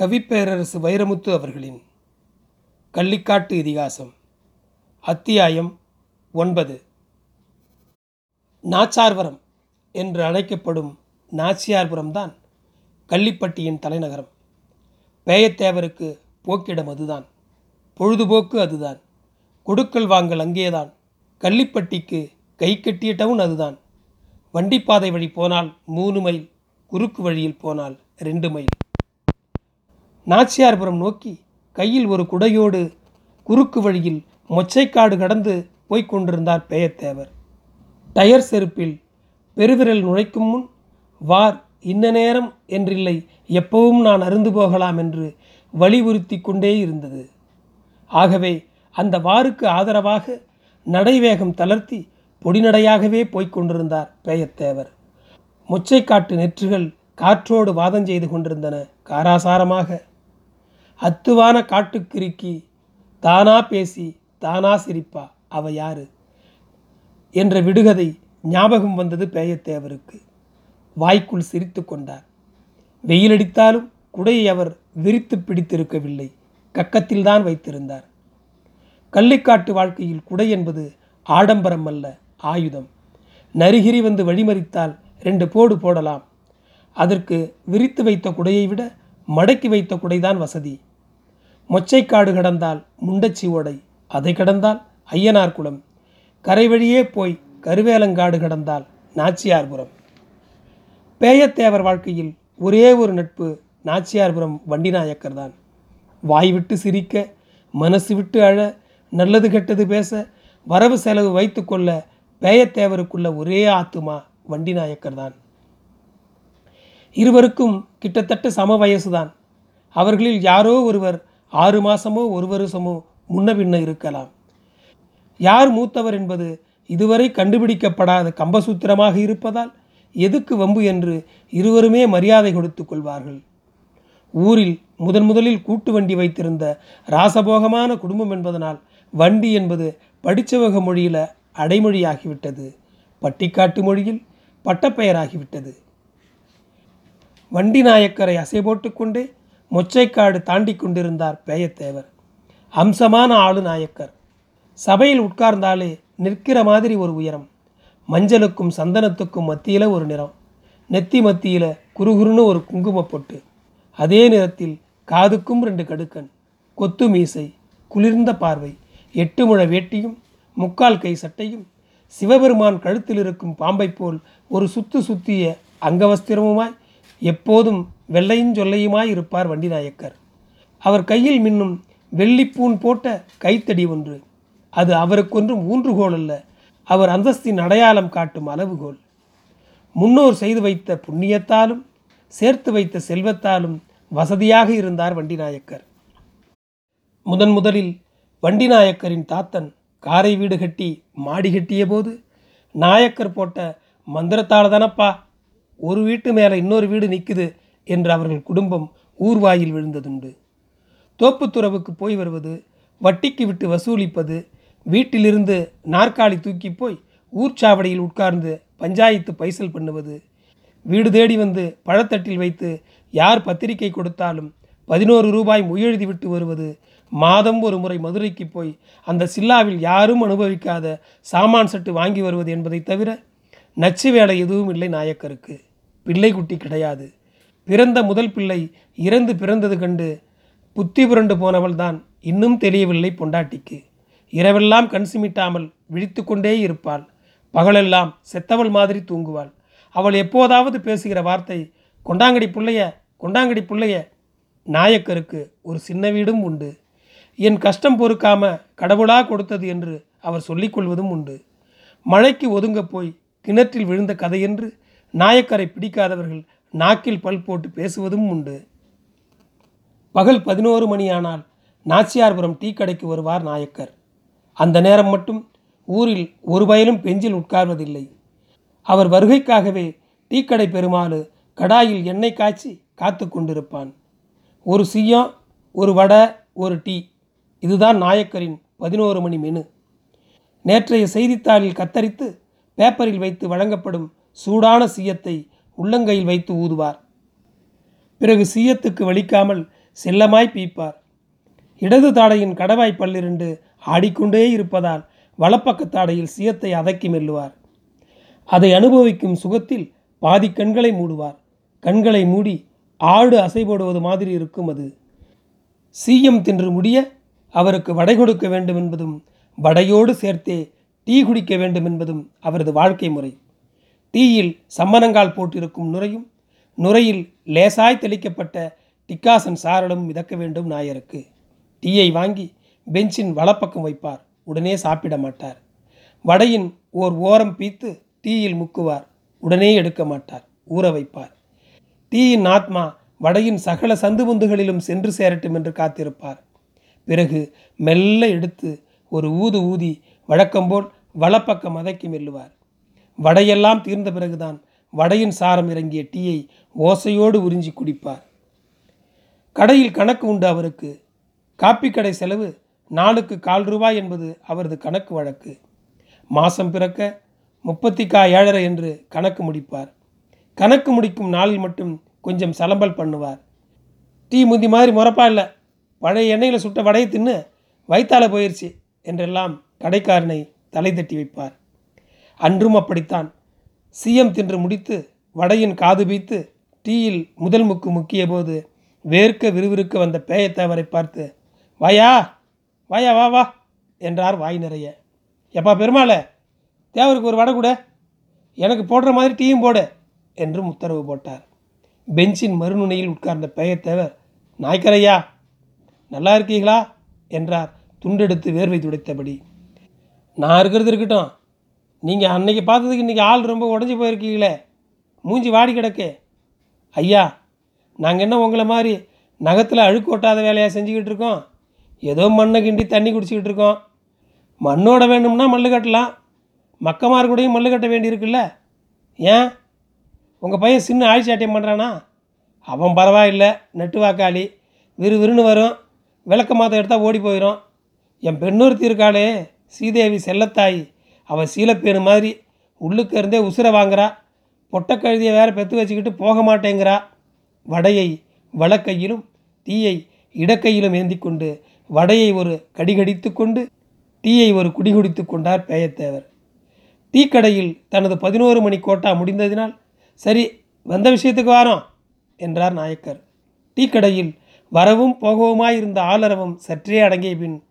கவிப்பேரரசு வைரமுத்து அவர்களின் கள்ளிக்காட்டு இதிகாசம் அத்தியாயம் ஒன்பது. நாச்சார்வரம் என்று அழைக்கப்படும் நாச்சியார்புரம்தான் கள்ளிப்பட்டியின் தலைநகரம். பேயத்தேவருக்கு போக்கிடம் அதுதான் பொழுதுபோக்கு அதுதான் கொடுக்கல் வாங்கல் அங்கேதான் கள்ளிப்பட்டிக்கு கை கட்டிய டவுன் அதுதான். வண்டிப்பாதை வழி போனால் மூணு மைல் குறுக்கு வழியில் போனால் ரெண்டு மைல். நாச்சியார்புரம் நோக்கி கையில் ஒரு குடையோடு குறுக்கு வழியில் மொச்சைக்காடு கடந்து போய்க் கொண்டிருந்தார் பேயத்தேவர் டயர் செருப்பில் பெருவிரல் நுழைக்கும் முன் வார் இன்ன நேரம் என்றில்லை எப்பவும் நான் அருந்து போகலாம் என்று வலியுறுத்தி கொண்டே இருந்தது. ஆகவே அந்த வாருக்கு ஆதரவாக நடைவேகம் தளர்த்தி பொடிநடையாகவே போய்க் கொண்டிருந்தார் பேயத்தேவர் மொச்சைக்காட்டு நெற்றுகள் காற்றோடு வாதம் செய்து கொண்டிருந்தன. காராசாரமாக அத்துவான காட்டுக்கிருக்கி தானா பேசி தானா சிரிப்பா அவ யாரு? என்ற விடுகதை ஞாபகம் வந்தது பேயத்தேவருக்கு. வாய்க்குள் சிரித்து கொண்டார். வெயிலடித்தாலும் குடையை அவர் விரித்து பிடித்திருக்கவில்லை. கக்கத்தில்தான் வைத்திருந்தார். கள்ளிக்காட்டு வாழ்க்கையில் குடை என்பது ஆடம்பரம் அல்ல ஆயுதம். நரிகிரி வந்து வழிமறித்தால் ரெண்டு போடு போடலாம். அதற்கு விரித்து வைத்த குடையை விட மடக்கி வைத்த குடைதான் வசதி. மொச்சைக்காடு கடந்தால் முண்டச்சி ஓடை அதை கடந்தால் ஐயனார் குளம். கரை வழியே போய் கருவேலங்காடு கடந்தால் நாச்சியார்புரம். பேயத்தேவர் வாழ்க்கையில் ஒரே ஒரு நட்பு நாச்சியார்புரம் வண்டிநாயக்கர் தான் வாய் விட்டு சிரிக்க மனசு விட்டு அழ நல்லது கெட்டது பேச வரவு செலவு வைத்துக்கொள்ள பேயத்தேவருக்குள்ள ஒரே ஆத்துமா வண்டிநாயக்கர் தான் இருவருக்கும் கிட்டத்தட்ட சம வயசுதான் அவர்களில் யாரோ ஒருவர் ஆறு மாசமோ ஒரு வருஷமோ முன்ன பின்ன இருக்கலாம். யார் மூத்தவர் என்பது இதுவரை கண்டுபிடிக்கப்படாத கம்பசூத்திரமாக இருப்பதால் எதுக்கு வம்பு என்று இருவருமே மரியாதை கொடுத்துக் கொள்வார்கள். ஊரில் முதன் முதலில் கூட்டு வண்டி வைத்திருந்த ராசபோகமான குடும்பம் என்பதனால் வண்டி என்பது படிச்சவக மொழியில் அடைமொழியாகிவிட்டது. பட்டிக்காட்டு மொழியில் பட்டப்பெயராகிவிட்டது. வண்டி நாயக்கரை அசை போட்டுக்கொண்டே மொச்சைக்காடு தாண்டி கொண்டிருந்தார் பேயத்தேவர். அம்சமான ஆளு நாயக்கர் சபையில் உட்கார்ந்தாலே நிற்கிற மாதிரி ஒரு உயரம். மஞ்சளுக்கும் சந்தனத்துக்கும் மத்தியில் ஒரு நிறம். நெத்தி மத்தியில் குறுகுறுன்னு ஒரு குங்குமப் பொட்டு. அதே நிறத்தில் காதுக்கும் ரெண்டு கடுக்கன். கொத்து மீசை குளிர்ந்த பார்வை எட்டு முழ வேட்டியும் முக்கால் கை சட்டையும் சிவபெருமான் கழுத்தில் இருக்கும் பாம்பைப் போல் ஒரு சுத்து சுத்திய அங்கவஸ்திரமுமாய் எப்போதும் வெள்ளையும் சொல்லையுமாய் இருப்பார் வண்டிநாயக்கர். அவர் கையில் மின்னும் வெள்ளிப்பூன் போட்ட கைத்தடி ஒன்று. அது அவருக்கொன்றும் ஊன்றுகோல் அல்ல அவர் அந்தஸ்தின் அடையாளம் காட்டும் அளவுகோல். முன்னோர் செய்து வைத்த புண்ணியத்தாலும் சேர்த்து வைத்த செல்வத்தாலும் வசதியாக இருந்தார் வண்டிநாயக்கர். முதன் முதலில் வண்டிநாயக்கரின் தாத்தன் காரை வீடு கட்டி மாடி கட்டிய போது நாயக்கர் போட்ட மந்திரத்தால் தானப்பா ஒரு வீட்டு மேலே இன்னொரு வீடு நிற்குது என்று அவர்கள் குடும்பம் ஊர்வாயில் விழுந்ததுண்டு. தோப்புத்துறவுக்கு போய் வருவது வட்டிக்கு விட்டு வசூலிப்பது வீட்டிலிருந்து நாற்காலி தூக்கி போய் ஊர்ச்சாவடியில் உட்கார்ந்து பஞ்சாயத்து பைசல் பண்ணுவது வீடு தேடி வந்து பழத்தட்டில் வைத்து யார் பத்திரிகை கொடுத்தாலும் பதினோரு ரூபாய் முயெழுதி விட்டு வருவது மாதம் ஒரு முறை மதுரைக்கு போய் அந்த சில்லாவில் யாரும் அனுபவிக்காத சாமான் சட்டு வாங்கி வருவது என்பதை தவிர நச்சு வேலை எதுவும் இல்லை நாயக்கருக்கு. பிள்ளை குட்டி கிடையாது. பிறந்த முதல் பிள்ளை இறந்து பிறந்தது கண்டு புத்தி புரண்டு போனவள் தான் இன்னும் தெரியவில்லை பொண்டாட்டிக்கு. இரவெல்லாம் கண் சிமிட்டாமல் விழித்து கொண்டே இருப்பாள். பகலெல்லாம் செத்தவள் மாதிரி தூங்குவாள். அவள் எப்போதாவது பேசுகிற வார்த்தை கொண்டாங்கடி பிள்ளைய கொண்டாங்கடி பிள்ளைய நாயக்கருக்கு ஒரு சின்ன வீடும் உண்டு. என் கஷ்டம் பொறுக்காம கடவுளா கொடுத்தது என்று அவர் சொல்லிக்கொள்வதும் உண்டு. மழைக்கு ஒதுங்க போய் கிணற்றில் விழுந்த கதையென்று நாயக்கரை பிடிக்காதவர்கள் நாக்கில் பல் போட்டு பேசுவதும் உண்டு. பகல் பதினோரு மணியானால் நாச்சியார்புரம் டீ கடைக்கு வருவார் நாயக்கர். அந்த நேரம் மட்டும் ஊரில் ஒரு பயலும் பெஞ்சில் உட்கார்வதில்லை. அவர் வருகைக்காகவே டீக்கடை பெருமாள் கடாயில் எண்ணெய் காய்ச்சி காத்து கொண்டிருப்பான். ஒரு சீயம் ஒரு வடை ஒரு டீ. இதுதான் நாயக்கரின் பதினோரு மணி மெனு. நேற்றைய செய்தித்தாளில் கத்தரித்து பேப்பரில் வைத்து வழங்கப்படும் சூடான சீயத்தை உள்ளங்கையில் வைத்து ஊதுவார். பிறகு சீயத்துக்கு வலிக்காமல் செல்லமாய் பீப்பார். இடது தாடையின் கடவாய் பல்லிரண்டு ஆடிக்கொண்டே இருப்பதால் வலப்பக்க தாடையில் சியத்தை அதக்கி மெல்லுவார். அதை அனுபவிக்கும் சுகத்தில் பாதி கண்களை மூடுவார். கண்களை மூடி ஆடு அசைபோடுவது மாதிரி இருக்கும் அது. சீயம் தின்று முடிய அவருக்கு வடை கொடுக்க வேண்டும் என்பதும் வடையோடு சேர்த்தே டீ குடிக்க வேண்டும் என்பதும் அவரது வாழ்க்கை முறை. டீயில் சம்மணங்கால் போட்டிருக்கும் நுரையும் நுரையில் லேசாய் தெளிக்கப்பட்ட டிக்காசன் சாரலும் மிதக்க வேண்டும் நாயருக்கு. டீயை வாங்கி பெஞ்சின் வலப்பக்கம் வைப்பார் உடனே சாப்பிட மாட்டார். வடையின் ஓர் ஓரம் பீத்து டீயில் முக்குவார் உடனே எடுக்க மாட்டார் ஊற வைப்பார். டீயின் ஆத்மா வடையின் சகல சந்துபந்துகளிலும் சென்று சேரட்டும் என்று காத்திருப்பார். பிறகு மெல்ல எடுத்து ஒரு ஊது ஊதி வழக்கம்போல் வலப்பக்கம் மதக்கி மெல்லுவார். வடையெல்லாம் தீர்ந்த பிறகுதான் வடையின் சாரம் இறங்கிய டீயை ஓசையோடு உறிஞ்சி குடிப்பார். கடையில் கணக்கு உண்டு அவருக்கு. காப்பி கடை செலவு நாளுக்கு கால் ரூபாய் என்பது அவரது கணக்கு வழக்கு. மாதம் பிறக்க முப்பத்திக்கா ஏழரை என்று கணக்கு முடிப்பார். கணக்கு முடிக்கும் நாளில் மட்டும் கொஞ்சம் சலம்பல் பண்ணுவார். டீ முந்தி மாதிரி முறப்பா இல்லை. பழைய எண்ணெயில் சுட்ட வடையை தின்னு வயிற்றால போயிடுச்சு என்றெல்லாம் கடைக்காரனை தலை தட்டி வைப்பார். அன்றும் அப்படித்தான். சிஎம் தின்று முடித்து வடையின் காது பீத்து டீயில் முதல் முக்கு முக்கிய போது வேர்க்க விறுவிறுக்க வந்த பேயத்தேவரை பார்த்து வாயா வாயா வா வா என்றார் வாய் நிறைய. எப்பா பெருமாளே தேவருக்கு ஒரு வடை கூட. எனக்கு போடுற மாதிரி டீயும் போடு என்றும் உத்தரவு போட்டார். பெஞ்சின் மறுநுனையில் உட்கார்ந்த பேயத்தேவர் நாய்க்கரையா நல்லா இருக்கீங்களா? என்றார். துண்டெடுத்து வேர்வை துடைத்தபடி. நான் இருக்கிறது இருக்கட்டும். நீங்கள் அன்னைக்கு பார்த்ததுக்கு இன்றைக்கி ஆள் ரொம்ப உடஞ்சி போயிருக்கீங்களே. மூஞ்சி வாடி கிடக்கு. ஐயா நாங்கள் என்ன உங்களை மாதிரி நகத்தில் அழுக்கு ஒட்டாத வேலையாக செஞ்சுக்கிட்டு இருக்கோம்? ஏதோ மண்ணை கிண்டி தண்ணி குடிச்சிக்கிட்டு இருக்கோம். மண்ணோட வேணும்னா மல்லு கட்டலாம். மக்கமார் கூடயும் மல்லு கட்ட வேண்டியிருக்குல்ல ஏன்? உங்கள் பையன் சின்ன ஆழ்ச்சாட்டியம் பண்ணுறானா அவன் பரவாயில்லை நெட்டு வாக்காளி. விறு விறுன்னு வரும். விளக்க மாற்ற எடுத்தால் ஓடி போயிடும் என் பெண்ணொருத்தி இருக்காளே. சீதேவி செல்லத்தாய் அவள் சீலப்பேரு மாதிரி உள்ளுக்கு இருந்தே உசுரை வாங்குறா. பொட்டக்கழுதியை வேற பெற்று வச்சுக்கிட்டு போக மாட்டேங்கிறா. வடையை வலக்கையிலும் தீயை இடக்கையிலும் ஏந்தி கொண்டு வடையை ஒரு கடிகடித்து கொண்டு டீயை ஒரு குடிகுடித்து கொண்டார் பேயத்தேவர். டீக்கடையில் தனது பதினோரு மணி கோட்டா முடிந்ததினால் சரி வந்த விஷயத்துக்கு வாரோம் என்றார் நாயக்கர். டீக்கடையில் வரவும் போகவுமாயிருந்த ஆலரவம் சற்றே அடங்கிய பின்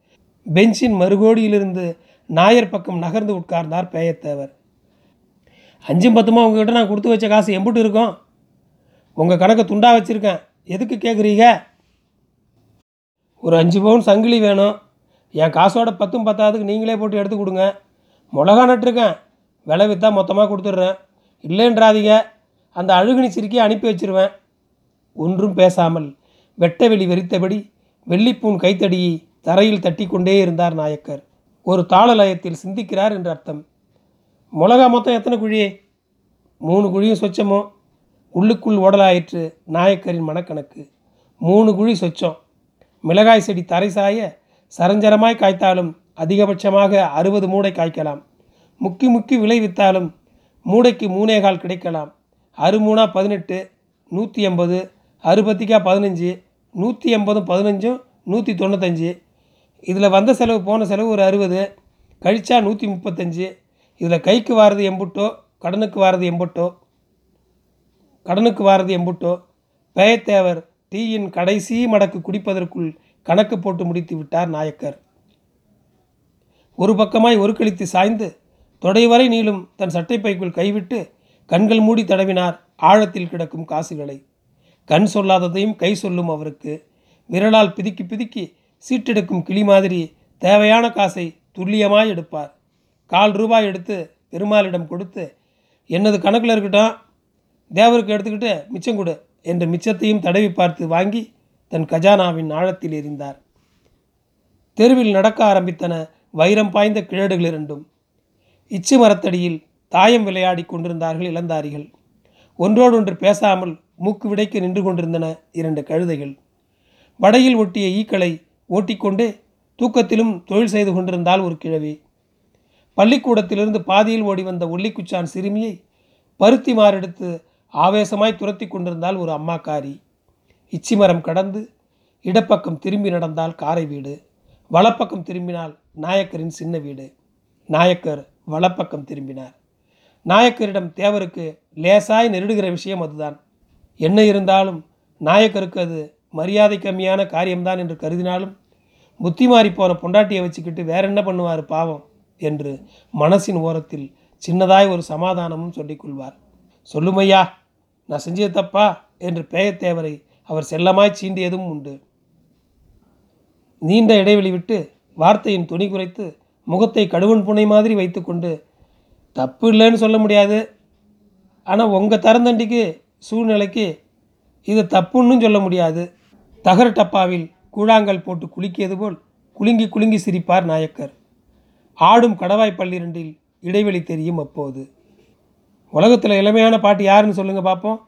பெஞ்சின் மறுகோடியிலிருந்து நாயர் பக்கம் நகர்ந்து உட்கார்ந்தார் பேயத்தேவர். அஞ்சும் பத்துமா உங்ககிட்ட நான் கொடுத்து வச்ச காசு எம்புட்டு இருக்கும்? உங்கள் கணக்கை துண்டா வச்சுருக்கேன். எதுக்கு கேட்குறீங்க ஒரு அஞ்சு பவுன் சங்கிலி வேணும். என் காசோட பத்தும் பத்தாவதுக்கு நீங்களே போட்டு எடுத்து கொடுங்க. மிளகா நட்டுருக்கேன். விலை விற்றா மொத்தமாக கொடுத்துட்றேன். இல்லைன்றாதீங்க. அந்த அழுகுனி சிரிக்கி அனுப்பி வச்சிருவேன். ஒன்றும் பேசாமல் வெட்ட வெளி வெறித்தபடி வெள்ளிப்பூன் கைத்தடியை தரையில் தட்டி கொண்டே இருந்தார் நாயக்கர். ஒரு தாள லயத்தில் சிந்திக்கிறார் என்று அர்த்தம். மிளகா மொத்தம் எத்தனை குழி? மூணு குழியும் சொச்சமோ? உள்ளுக்குள் ஓடலாயிற்று நாயக்கரின் மனக்கணக்கு. மூணு குழி சொச்சம். மிளகாய் செடி தரை சாய சரஞ்சரமாய் காய்த்தாலும் அதிகபட்சமாக அறுபது மூடை காய்க்கலாம். முக்கி முக்கி விளைவித்தாலும் மூடைக்கு மூணே கால் கிடைக்கலாம். அறுமூணா பதினெட்டு நூற்றி எண்பது அறுபத்திக்கா பதினஞ்சு நூற்றி எண்பதும் பதினஞ்சும் நூற்றி தொண்ணூத்தஞ்சு இதில் வந்த செலவு போன செலவு ஒரு அறுபது. கழிச்சா நூற்றி முப்பத்தஞ்சு. இதில் கைக்கு வாரது எம்புட்டோ கடனுக்கு வாரது எம்புட்டோ கடனுக்கு வாரது எம்புட்டோ பேயத்தேவர் டீயின் கடைசி மடக்கு குடிப்பதற்குள் கணக்கு போட்டு முடித்து விட்டார் நாயக்கர். ஒரு பக்கமாய் ஒரு கழித்து சாய்ந்து தொடை வரை நீளும் தன் சட்டைப்பைக்குள் கைவிட்டு கண்கள் மூடி தடவினார் ஆழத்தில் கிடக்கும் காசுகளை. கண் சொல்லாததையும் கை சொல்லும் அவருக்கு. விரலால் பிதுக்கி பிதுக்கி சீட்டெடுக்கும் கிளி மாதிரி தேவையான காசை துல்லியமாக எடுப்பார். கால் ரூபாய் எடுத்து பெருமாளிடம் கொடுத்து என்னது கணக்கில் இருக்கட்டும் தேவருக்கு எடுத்துக்கிட்டு மிச்சம் கொடு என்று மிச்சத்தையும் தடவி பார்த்து வாங்கி தன் கஜானாவின் ஆழத்தில் எறிந்தார். தெருவில் நடக்க ஆரம்பித்தன வைரம் பாய்ந்த கிழடுகள் இரண்டும். இச்சு மரத்தடியில் தாயம் விளையாடி கொண்டிருந்தார்கள் இளந்தாரிகள். ஒன்றோடொன்று பேசாமல் மூக்கு விடைக்கு நின்று கொண்டிருந்தன இரண்டு கழுதைகள். வடையில் ஒட்டிய ஈக்களை ஓட்டிக்கொண்டே தூக்கத்திலும் தொழில் செய்து கொண்டிருந்தால் ஒரு கிழவி. பள்ளிக்கூடத்திலிருந்து பாதியில் ஓடி வந்த ஒல்லிக்குச்சான் சிறுமியை பருத்தி மாரெடுத்து ஆவேசமாய் துரத்தி கொண்டிருந்தால் ஒரு அம்மாக்காரி. இச்சிமரம் கடந்து இடப்பக்கம் திரும்பி நடந்தால் காரை வீடு. வலப்பக்கம் திரும்பினால் நாயக்கரின் சின்ன வீடு. நாயக்கர் வலப்பக்கம் திரும்பினார். நாயக்கரிடம் தேவருக்கு லேசாய் நெருடுகிற விஷயம் அதுதான். என்ன இருந்தாலும் நாயக்கருக்கு அது மரியாதை கம்மியான காரியம்தான் என்று கருதினாலும் புத்தி மாறி போன பொண்டாட்டியை வச்சுக்கிட்டு வேற என்ன பண்ணுவார் பாவம் என்று மனசின் ஓரத்தில் சின்னதாய் ஒரு சமாதானமும் சொல்லிக் கொள்வார். சொல்லுமையா நான் செஞ்சது தப்பா என்று பேயத்தேவரை அவர் செல்லமாய் சீண்டியதும் உண்டு. நீண்ட இடைவெளி விட்டு வார்த்தையின் துணி குறைத்து முகத்தை கடுவன் புனை மாதிரி வைத்துக்கொண்டு தப்பு இல்லைன்னு சொல்ல முடியாது. ஆனால் உங்கள் தரந்தண்டிக்கு சூழ்நிலைக்கு இது தப்புன்னு சொல்ல முடியாது. தகர டப்பாவில் கூழாங்கல் போட்டு குலுக்கியது போல் குலுங்கி குலுங்கி சிரிப்பார் நாயக்கர். ஆடும் கடவாய் பள்ளிரண்டில் இடைவெளி தெரியும் அப்போது. உலகத்தில் இளமையான பாட்டு யாருன்னு சொல்லுங்க பார்ப்போம்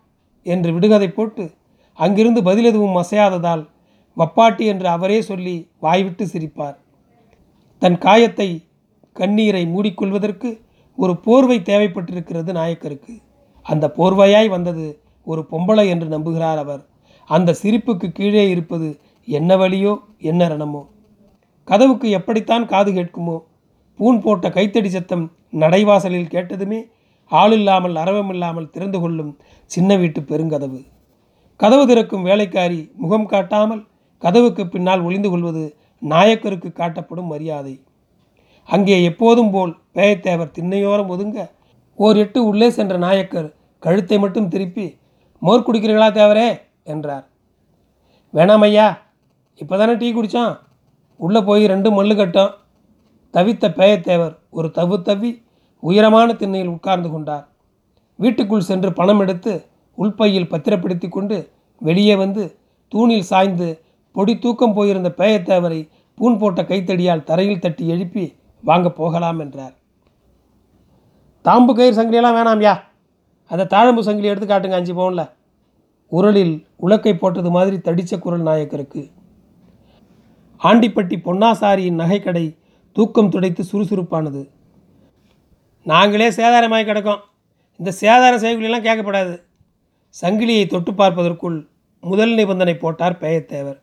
என்று விடுகதை போட்டு அங்கிருந்து பதில் எதுவும் அசையாததால் வப்பாட்டி என்று அவரே சொல்லி வாய்விட்டு சிரிப்பார். தன் காயத்தை கண்ணீரை மூடிக்கொள்வதற்கு ஒரு போர்வை தேவைப்பட்டிருக்கிறது நாயக்கருக்கு. அந்த போர்வையாய் வந்தது ஒரு பொம்பளை என்று நம்புகிறார் அவர். அந்த சிரிப்புக்கு கீழே இருப்பது என்ன வழியோ என்ன ரணமோ? கதவுக்கு எப்படித்தான் காது கேட்குமோ? பூன் போட்ட கைத்தடி சத்தம் நடைவாசலில் கேட்டதுமே ஆளில்லாமல் அரவமில்லாமல் திறந்து கொள்ளும் சின்ன வீட்டு பெருங்கதவு. கதவு திறக்கும் வேலைக்காரி முகம் காட்டாமல் கதவுக்கு பின்னால் ஒளிந்து கொள்வது நாயக்கருக்கு காட்டப்படும் மரியாதை. அங்கே எப்போதும் போல் பேயத்தேவர் திண்ணையோரம் ஒதுங்க ஓர் எட்டு உள்ளே சென்ற நாயக்கர் கழுத்தை மட்டும் திருப்பி மோர் குடிக்கிறீர்களா தேவரே? என்றார். வேணாம் ஐயா இப்போ தானே டீ குடித்தான் உள்ளே போய் ரெண்டு மல்லு கட்டம் தவித்த பேயத்தேவர் ஒரு தவு தவி உயரமான திண்ணையில் உட்கார்ந்து கொண்டார். வீட்டுக்குள் சென்று பணம் எடுத்து உள்பையில் பத்திரப்படுத்தி கொண்டு வெளியே வந்து தூணில் சாய்ந்து பொடி தூக்கம் போயிருந்த பேயத்தேவரை பூன் போட்ட கைத்தடியால் தரையில் தட்டி எழுப்பி வாங்க போகலாம் என்றார். தாம்பு கயிறு சங்கிலியெல்லாம் வேணாம்யா அதை தாழம்பு சங்கிலி எடுத்து காட்டுங்க அஞ்சு பவுனில். உரலில் உலக்கை போட்டது மாதிரி தடித்த குரல் நாயக்கருக்கு. ஆண்டிப்பட்டி பொன்னாசாரியின் நகைக்கடை தூக்கம் துடைத்து சுறுசுறுப்பானது. நாங்களே சேதாரமாய் கிடக்கோம். இந்த சேதார செய்குலியெல்லாம் கேட்கப்படாது. சங்கிலியை தொட்டு பார்ப்பதற்குள் முதல் நிபந்தனை போட்டார் பேயத்தேவர்.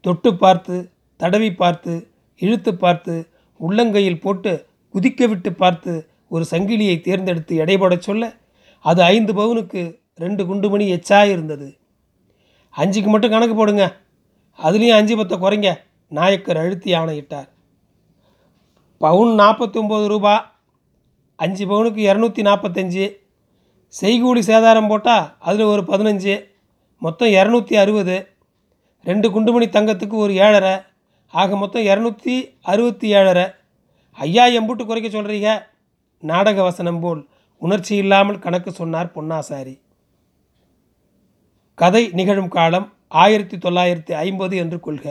தொட்டு பார்த்து தடவி பார்த்து இழுத்து பார்த்து உள்ளங்கையில் போட்டு குதிக்க விட்டு பார்த்து ஒரு சங்கிலியை தேர்ந்தெடுத்து எடைபடச் சொல்ல அது ஐந்து பவுனுக்கு ரெண்டு குண்டுமணி எச்சாக இருந்தது. அஞ்சுக்கு மட்டும் கணக்கு போடுங்க. அதுலேயும் அஞ்சு பத்தை குறைங்க. நாயக்கர் அழுத்தி ஆணையிட்டார். பவுன் நாற்பத்தொம்போது ரூபா. அஞ்சு பவுனுக்கு இரநூத்தி நாற்பத்தஞ்சு செய்கூலி சேதாரம் போட்டால் அதில் ஒரு பதினஞ்சு. மொத்தம் இரநூத்தி அறுபது. ரெண்டு குண்டுமணி தங்கத்துக்கு ஒரு ஏழரை. ஆக மொத்தம் இரநூத்தி அறுபத்தி ஏழரை. ஐயா எம்புட்டு குறைக்க சொல்கிறீங்க நாடக வசனம் போல் உணர்ச்சி இல்லாமல் கணக்கு சொன்னார் பொன்னாசாரி. கதை நிகழும் காலம் ஆயிரத்தி தொள்ளாயிரத்தி ஐம்பது என்று கொள்க.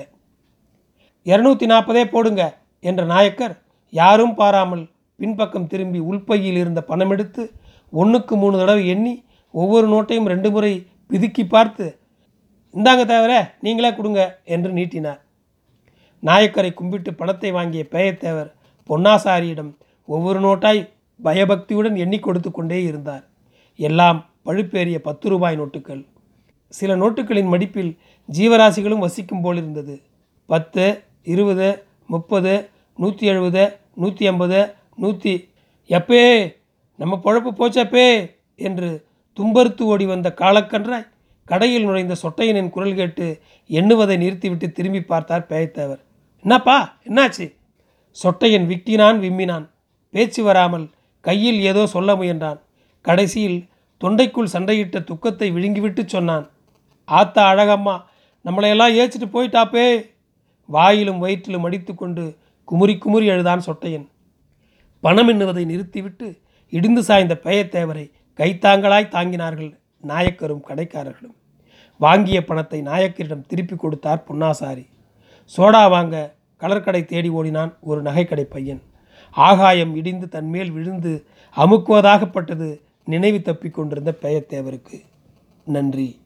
இரநூத்தி நாற்பதே போடுங்க என்ற நாயக்கர் யாரும் பாராமல் பின்பக்கம் திரும்பி உள்பையில் இருந்த பணம் எடுத்து ஒன்றுக்கு மூணு தடவை எண்ணி ஒவ்வொரு நோட்டையும் ரெண்டு முறை பிதுக்கி பார்த்து இந்தாங்க தவிர நீங்களே கொடுங்க என்று நீட்டினார். நாயக்கரை கும்பிட்டு பணத்தை வாங்கிய பேயத்தேவர் பொன்னாசாரியிடம் ஒவ்வொரு நோட்டாய் பயபக்தியுடன் எண்ணி கொடுத்து கொண்டே இருந்தார். எல்லாம் பழுப்பேறிய பத்து ரூபாய் நோட்டுகள். சில நோட்டுகளின் மடிப்பில் ஜீவராசிகளும் வசிக்கும் போலிருந்தது. பத்து இருபது முப்பது நூற்றி எழுபது நூற்றி ஐம்பது நூற்றி எப்பே நம்ம பொழப்பு போச்சப்பே என்று தும்பறுத்து ஓடி வந்த காலக்கன்றாய் கடையில் நுழைந்த சொட்டையனின் குரல் கேட்டு எண்ணுவதை நிறுத்திவிட்டு திரும்பி பார்த்தார் பேயத்தேவர். என்னப்பா என்னாச்சு? சொட்டையன் விக்கினான் விம்மினான். பேச்சு வராமல் கையில் ஏதோ சொல்ல முயன்றான். கடைசியில் தொண்டைக்குள் சண்டையிட்ட துக்கத்தை விழுங்கிவிட்டு சொன்னான். ஆத்தா அழகம்மா நம்மளையெல்லாம் ஏச்சிட்டு போயிட்டாப்பே. வாயிலும் வயிற்றிலும் அடித்துக்கொண்டு குமுறி குமுறி அழுதான் சொட்டையன். பணம் எண்ணுவதை நிறுத்திவிட்டு இடிந்து சாய்ந்த பேயத்தேவரை கைத்தாங்களாய் தாங்கினார்கள் நாயக்கரும் கடைக்காரர்களும். வாங்கிய பணத்தை நாயக்கரிடம் திருப்பி கொடுத்தார் பொன்னாசாரி. சோடா வாங்க கலர்கடை தேடி ஓடினான் ஒரு நகைக்கடை பையன். ஆகாயம் இடிந்து தன்மேல் விழுந்து அமுக்குவதாகப்பட்டது நினைவு தப்பிக் கொண்டிருந்த பேயத்தேவருக்கு நன்றி.